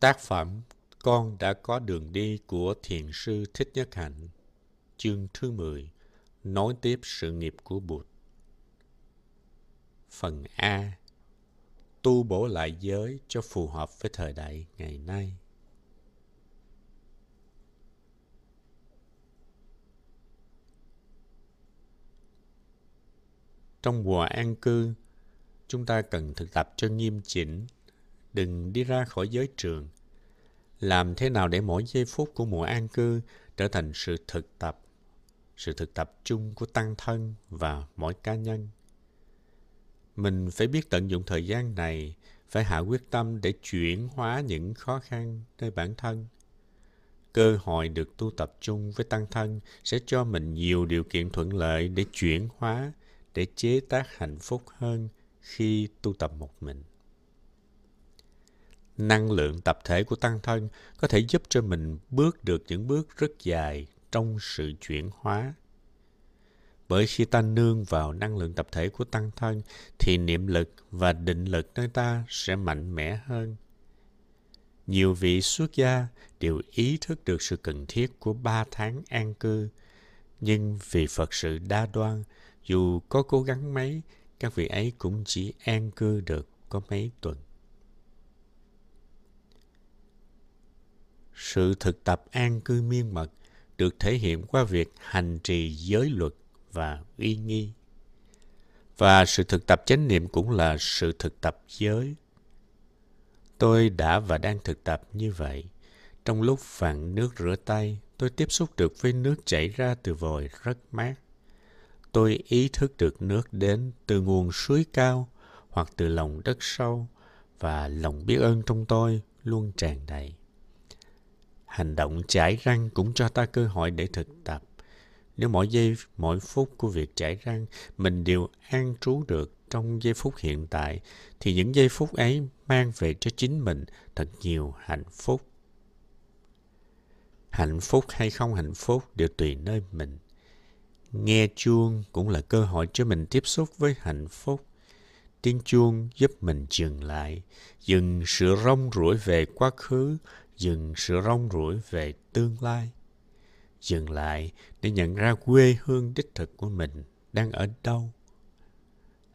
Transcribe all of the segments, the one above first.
Tác phẩm Con đã có đường đi của Thiền sư Thích Nhất Hạnh Chương thứ 10 Nói tiếp sự nghiệp của Bụt. Phần A. Tu bổ lại giới cho phù hợp với thời đại ngày nay. Trong mùa an cư, chúng ta cần thực tập cho nghiêm chỉnh đừng đi ra khỏi giới trường. Làm thế nào để mỗi giây phút của mùa an cư trở thành sự thực tập, sự thực tập chung của tăng thân và mỗi cá nhân. Mình phải biết tận dụng thời gian này, phải hạ quyết tâm để chuyển hóa những khó khăn nơi bản thân. Cơ hội được tu tập chung với tăng thân sẽ cho mình nhiều điều kiện thuận lợi để chuyển hóa, để chế tác hạnh phúc hơn khi tu tập một mình năng lượng tập thể của tăng thân có thể giúp cho mình bước được những bước rất dài trong sự chuyển hóa. Bởi khi ta nương vào năng lượng tập thể của tăng thân thì niệm lực và định lực nơi ta sẽ mạnh mẽ hơn. Nhiều vị xuất gia đều ý thức được sự cần thiết của ba tháng an cư, nhưng vì Phật sự đa đoan, dù có cố gắng mấy, các vị ấy cũng chỉ an cư được có mấy tuần. Sự thực tập an cư miên mật được thể hiện qua việc hành trì giới luật và uy nghi. Và sự thực tập chánh niệm cũng là sự thực tập giới. Tôi đã và đang thực tập như vậy. Trong lúc vặn nước rửa tay, tôi tiếp xúc được với nước chảy ra từ vòi rất mát. Tôi ý thức được nước đến từ nguồn suối cao hoặc từ lòng đất sâu và lòng biết ơn trong tôi luôn tràn đầy. Hành động chải răng cũng cho ta cơ hội để thực tập. Nếu mỗi giây, mỗi phút của việc chải răng mình đều an trú được trong giây phút hiện tại, thì những giây phút ấy mang về cho chính mình thật nhiều hạnh phúc. Hạnh phúc hay không hạnh phúc đều tùy nơi mình. Nghe chuông cũng là cơ hội cho mình tiếp xúc với hạnh phúc. Tiếng chuông giúp mình dừng lại, dừng sự rong ruổi về quá khứ dừng sự rong ruổi về tương lai, dừng lại để nhận ra quê hương đích thực của mình đang ở đâu.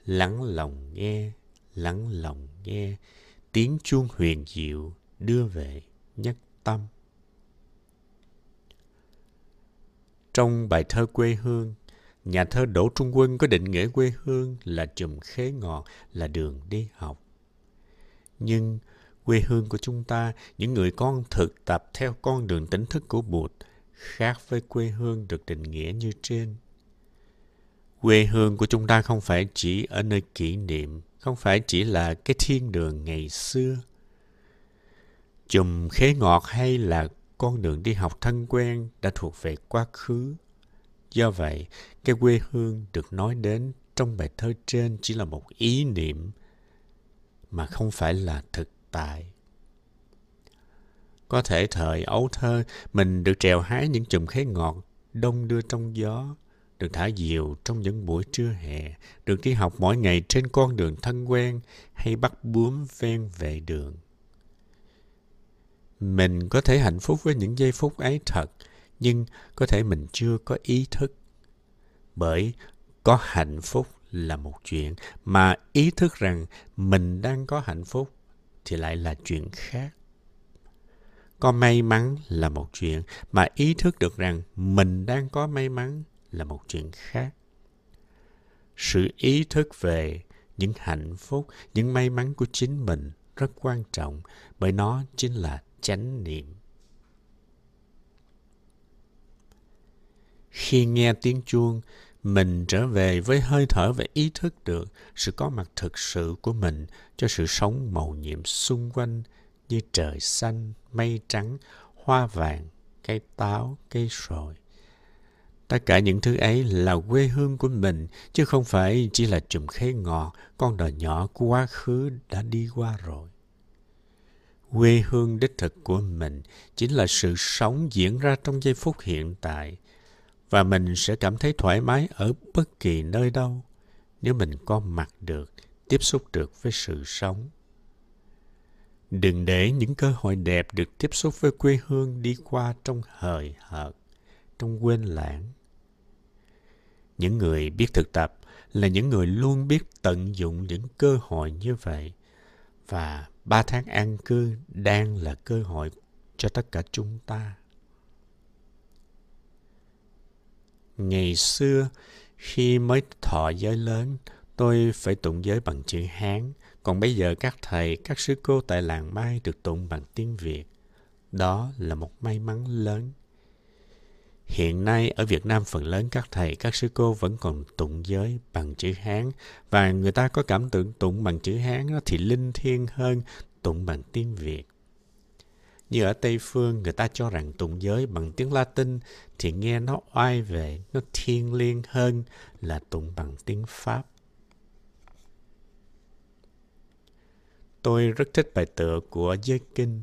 Lắng lòng nghe, lắng lòng nghe, tiếng chuông huyền diệu đưa về nhất tâm. Trong bài thơ quê hương, nhà thơ đỗ trung quân có định nghĩa quê hương là chùm khế ngọt, là đường đi học. Nhưng quê hương của chúng ta, những người con thực tập theo con đường tỉnh thức của Bụt, khác với quê hương được định nghĩa như trên. Quê hương của chúng ta không phải chỉ ở nơi kỷ niệm, không phải chỉ là cái thiên đường ngày xưa. Chùm khế ngọt hay là con đường đi học thân quen đã thuộc về quá khứ. Do vậy, cái quê hương được nói đến trong bài thơ trên chỉ là một ý niệm mà không phải là thực tại. Có thể thời ấu thơ, mình được trèo hái những chùm khế ngọt, đông đưa trong gió, được thả diều trong những buổi trưa hè, được đi học mỗi ngày trên con đường thân quen hay bắt bướm ven vệ đường. Mình có thể hạnh phúc với những giây phút ấy thật, nhưng có thể mình chưa có ý thức. Bởi có hạnh phúc là một chuyện, mà ý thức rằng mình đang có hạnh phúc thì lại là chuyện khác. Có may mắn là một chuyện, mà ý thức được rằng mình đang có may mắn là một chuyện khác. Sự ý thức về những hạnh phúc, những may mắn của chính mình rất quan trọng, bởi nó chính là chánh niệm. Khi nghe tiếng chuông mình trở về với hơi thở và ý thức được sự có mặt thực sự của mình cho sự sống màu nhiệm xung quanh như trời xanh, mây trắng, hoa vàng, cây táo, cây sồi. Tất cả những thứ ấy là quê hương của mình, chứ không phải chỉ là chùm khế ngọt, con đò nhỏ của quá khứ đã đi qua rồi. Quê hương đích thực của mình chính là sự sống diễn ra trong giây phút hiện tại, và mình sẽ cảm thấy thoải mái ở bất kỳ nơi đâu nếu mình có mặt được tiếp xúc được với sự sống Đừng để những cơ hội đẹp được tiếp xúc với quê hương đi qua trong hời hợt, trong quên lãng. Những người biết thực tập là những người luôn biết tận dụng những cơ hội như vậy. Và ba tháng an cư đang là cơ hội cho tất cả chúng ta. Ngày xưa, khi mới thọ giới lớn, tôi phải tụng giới bằng chữ Hán, còn bây giờ các thầy, các sư cô tại làng Mai được tụng bằng tiếng Việt. Đó là một may mắn lớn. Hiện nay ở Việt Nam phần lớn các thầy, các sư cô vẫn còn tụng giới bằng chữ Hán và người ta có cảm tưởng tụng bằng chữ Hán thì linh thiêng hơn tụng bằng tiếng Việt. Như ở Tây Phương, người ta cho rằng tụng giới bằng tiếng Latin thì nghe nó oai về, nó thiêng liêng hơn là tụng bằng tiếng Pháp. Tôi rất thích bài tựa của giới kinh.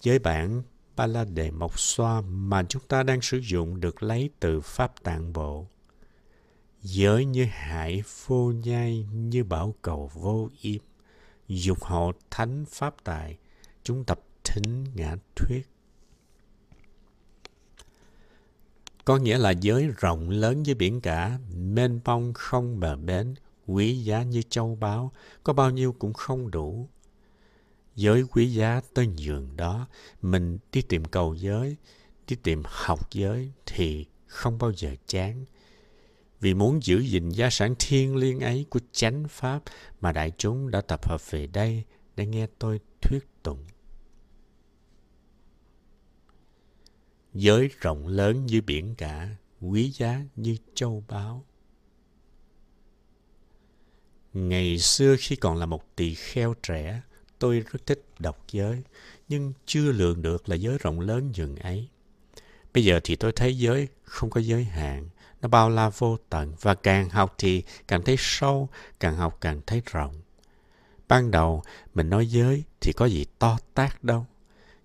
Giới bản ba la đề mộc xoa mà chúng ta đang sử dụng được lấy từ Pháp Tạng Bộ. Giới như hải vô nhai, như bảo cầu vô im, dục hộ thánh pháp tài, chúng tập thính ngã thuyết. Có nghĩa là giới rộng lớn với biển cả, mênh mông không bờ bến, quý giá như châu báu, có bao nhiêu cũng không đủ. Giới quý giá tới nhường đó, mình đi tìm cầu giới, đi tìm học giới thì không bao giờ chán. Vì muốn giữ gìn gia sản thiên liêng ấy của chánh pháp mà đại chúng đã tập hợp về đây để nghe tôi thuyết tụng. Giới rộng lớn như biển cả, quý giá như châu báu. Ngày xưa khi còn là một tỳ kheo trẻ, tôi rất thích đọc giới, nhưng chưa lường được là giới rộng lớn dừng ấy. Bây giờ thì tôi thấy giới không có giới hạn, nó bao la vô tận và càng học thì càng thấy sâu, càng học càng thấy rộng. Ban đầu mình nói giới thì có gì to tát đâu.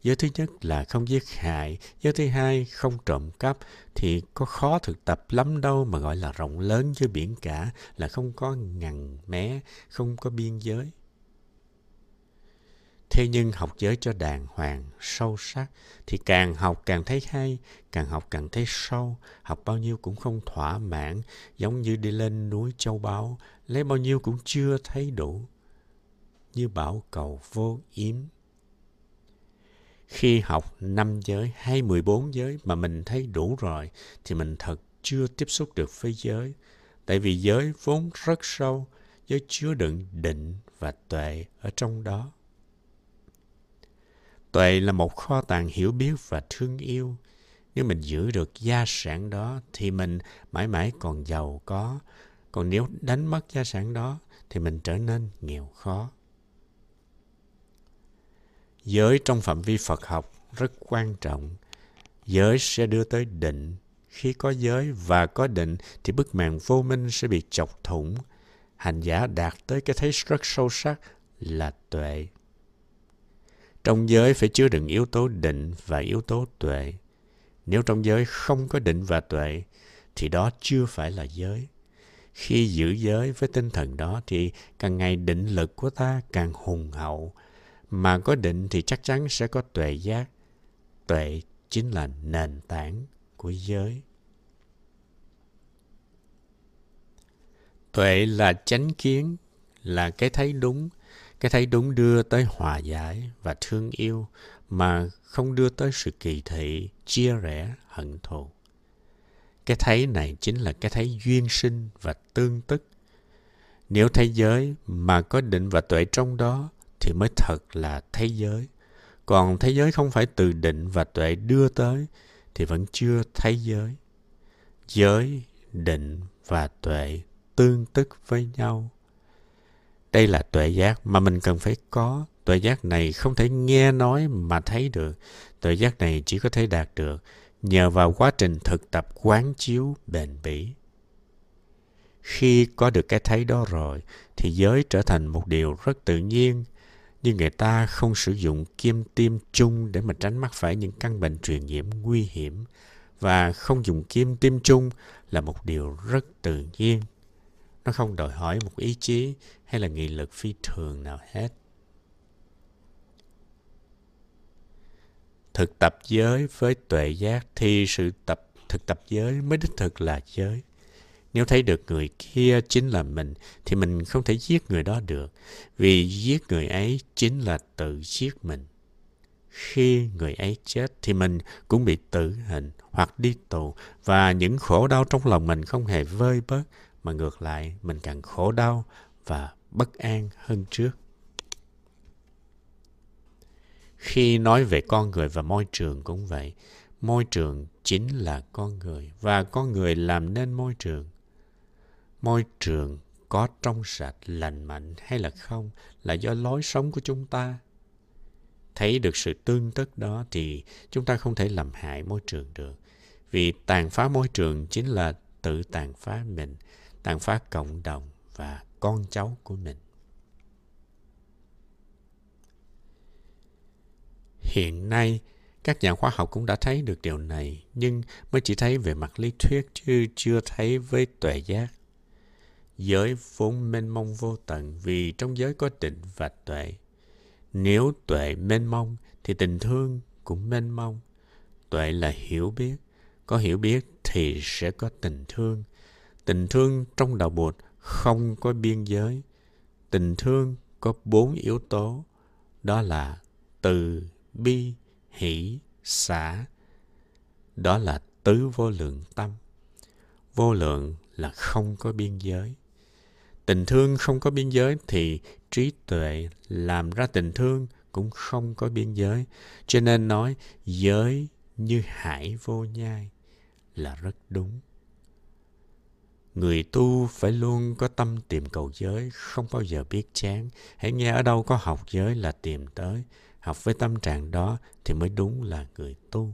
Giới thứ nhất là không giết hại, giới thứ hai không trộm cắp thì có khó thực tập lắm đâu mà gọi là rộng lớn với biển cả là không có ngằn mé, không có biên giới. Thế nhưng học giới cho đàng hoàng, sâu sắc thì càng học càng thấy hay, càng học càng thấy sâu, học bao nhiêu cũng không thỏa mãn, giống như đi lên núi châu báu, lấy bao nhiêu cũng chưa thấy đủ. Như bảo cầu vô yếm. Khi học năm giới hay 14 giới mà mình thấy đủ rồi thì mình thật chưa tiếp xúc được với giới. Tại vì giới vốn rất sâu, giới chứa đựng định và tuệ ở trong đó. Tuệ là một kho tàng hiểu biết và thương yêu. Nếu mình giữ được gia sản đó thì mình mãi mãi còn giàu có. Còn nếu đánh mất gia sản đó thì mình trở nên nghèo khó. Giới trong phạm vi Phật học rất quan trọng. Giới sẽ đưa tới định. Khi có giới và có định thì bức màn vô minh sẽ bị chọc thủng. Hành giả đạt tới cái thấy rất sâu sắc là tuệ. Trong giới phải chứa đựng yếu tố định và yếu tố tuệ. Nếu trong giới không có định và tuệ, thì đó chưa phải là giới. Khi giữ giới với tinh thần đó thì càng ngày định lực của ta càng hùng hậu. Mà có định thì chắc chắn sẽ có tuệ giác. Tuệ chính là nền tảng của giới. Tuệ là chánh kiến, là cái thấy đúng, cái thấy đúng đưa tới hòa giải và thương yêu mà không đưa tới sự kỳ thị, chia rẽ, hận thù. Cái thấy này chính là cái thấy duyên sinh và tương tức. Nếu thấy giới mà có định và tuệ trong đó thì mới thật là thế giới. Còn thế giới không phải từ định và tuệ đưa tới thì vẫn chưa thế giới. Giới, định và tuệ tương tức với nhau đây là tuệ giác mà mình cần phải có. Tuệ giác này không thể nghe nói mà thấy được. Tuệ giác này chỉ có thể đạt được nhờ vào quá trình thực tập quán chiếu bền bỉ. Khi có được cái thấy đó rồi, thì giới trở thành một điều rất tự nhiên. Nhưng người ta không sử dụng kim tiêm chung để mà tránh mắc phải những căn bệnh truyền nhiễm nguy hiểm. Và không dùng kim tiêm chung là một điều rất tự nhiên. Nó không đòi hỏi một ý chí hay là nghị lực phi thường nào hết. thực tập giới với tuệ giác thì sự tập, thực tập giới mới đích thực là giới. Nếu thấy được người kia chính là mình thì mình không thể giết người đó được vì giết người ấy chính là tự giết mình. Khi người ấy chết thì mình cũng bị tử hình hoặc đi tù và những khổ đau trong lòng mình không hề vơi bớt mà ngược lại mình càng khổ đau và bất an hơn trước. Khi nói về con người và môi trường cũng vậy, môi trường chính là con người và con người làm nên môi trường. Môi trường có trong sạch, lành mạnh hay là không là do lối sống của chúng ta. Thấy được sự tương tức đó thì chúng ta không thể làm hại môi trường được. Vì tàn phá môi trường chính là tự tàn phá mình, tàn phá cộng đồng và con cháu của mình. Hiện nay, các nhà khoa học cũng đã thấy được điều này, nhưng mới chỉ thấy về mặt lý thuyết chứ chưa thấy với tuệ giác. Giới vốn mênh mông vô tận vì trong giới có định và tuệ. Nếu tuệ mênh mông thì tình thương cũng mênh mông. Tuệ là hiểu biết, có hiểu biết thì sẽ có tình thương. Tình thương trong đạo Bụt không có biên giới. Tình thương có bốn yếu tố, đó là từ, bi, hỷ, xả. Đó là tứ vô lượng tâm. Vô lượng là không có biên giới. Tình thương không có biên giới thì trí tuệ làm ra tình thương cũng không có biên giới. Cho nên nói giới như hải vô nhai là rất đúng. Người tu phải luôn có tâm tìm cầu giới, không bao giờ biết chán. Hãy nghe ở đâu có học giới là tìm tới. Học với tâm trạng đó thì mới đúng là người tu.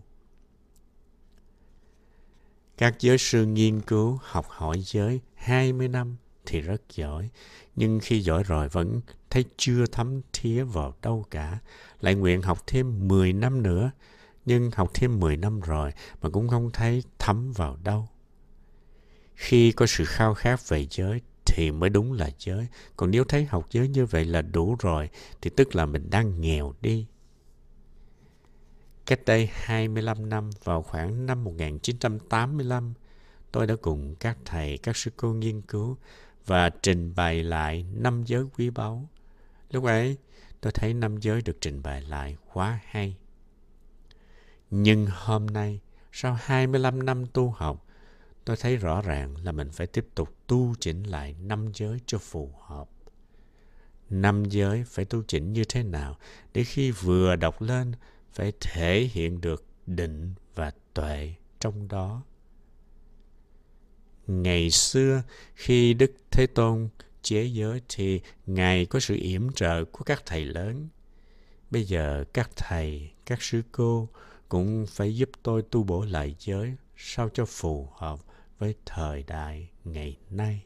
Các giới sư nghiên cứu, học hỏi giới 20 năm thì rất giỏi. Nhưng khi giỏi rồi vẫn thấy chưa thấm thía vào đâu cả. Lại nguyện học thêm 10 năm nữa. Nhưng học thêm 10 năm rồi mà cũng không thấy thấm vào đâu. Khi có sự khao khát về giới thì mới đúng là giới. Còn nếu thấy học giới như vậy là đủ rồi thì tức là mình đang nghèo đi. Cách đây 25 năm, vào khoảng năm 1985, tôi đã cùng các thầy, các sư cô nghiên cứu và trình bày lại năm giới quý báu. Lúc ấy, tôi thấy năm giới được trình bày lại quá hay. Nhưng hôm nay, sau 25 năm tu học, tôi thấy rõ ràng là mình phải tiếp tục tu chỉnh lại năm giới cho phù hợp. Năm giới phải tu chỉnh như thế nào để khi vừa đọc lên phải thể hiện được định và tuệ trong đó. Ngày xưa, khi Đức Thế Tôn chế giới thì Ngài có sự yểm trợ của các thầy lớn. Bây giờ các thầy, các sư cô cũng phải giúp tôi tu bổ lại giới sao cho phù hợp với thời đại ngày nay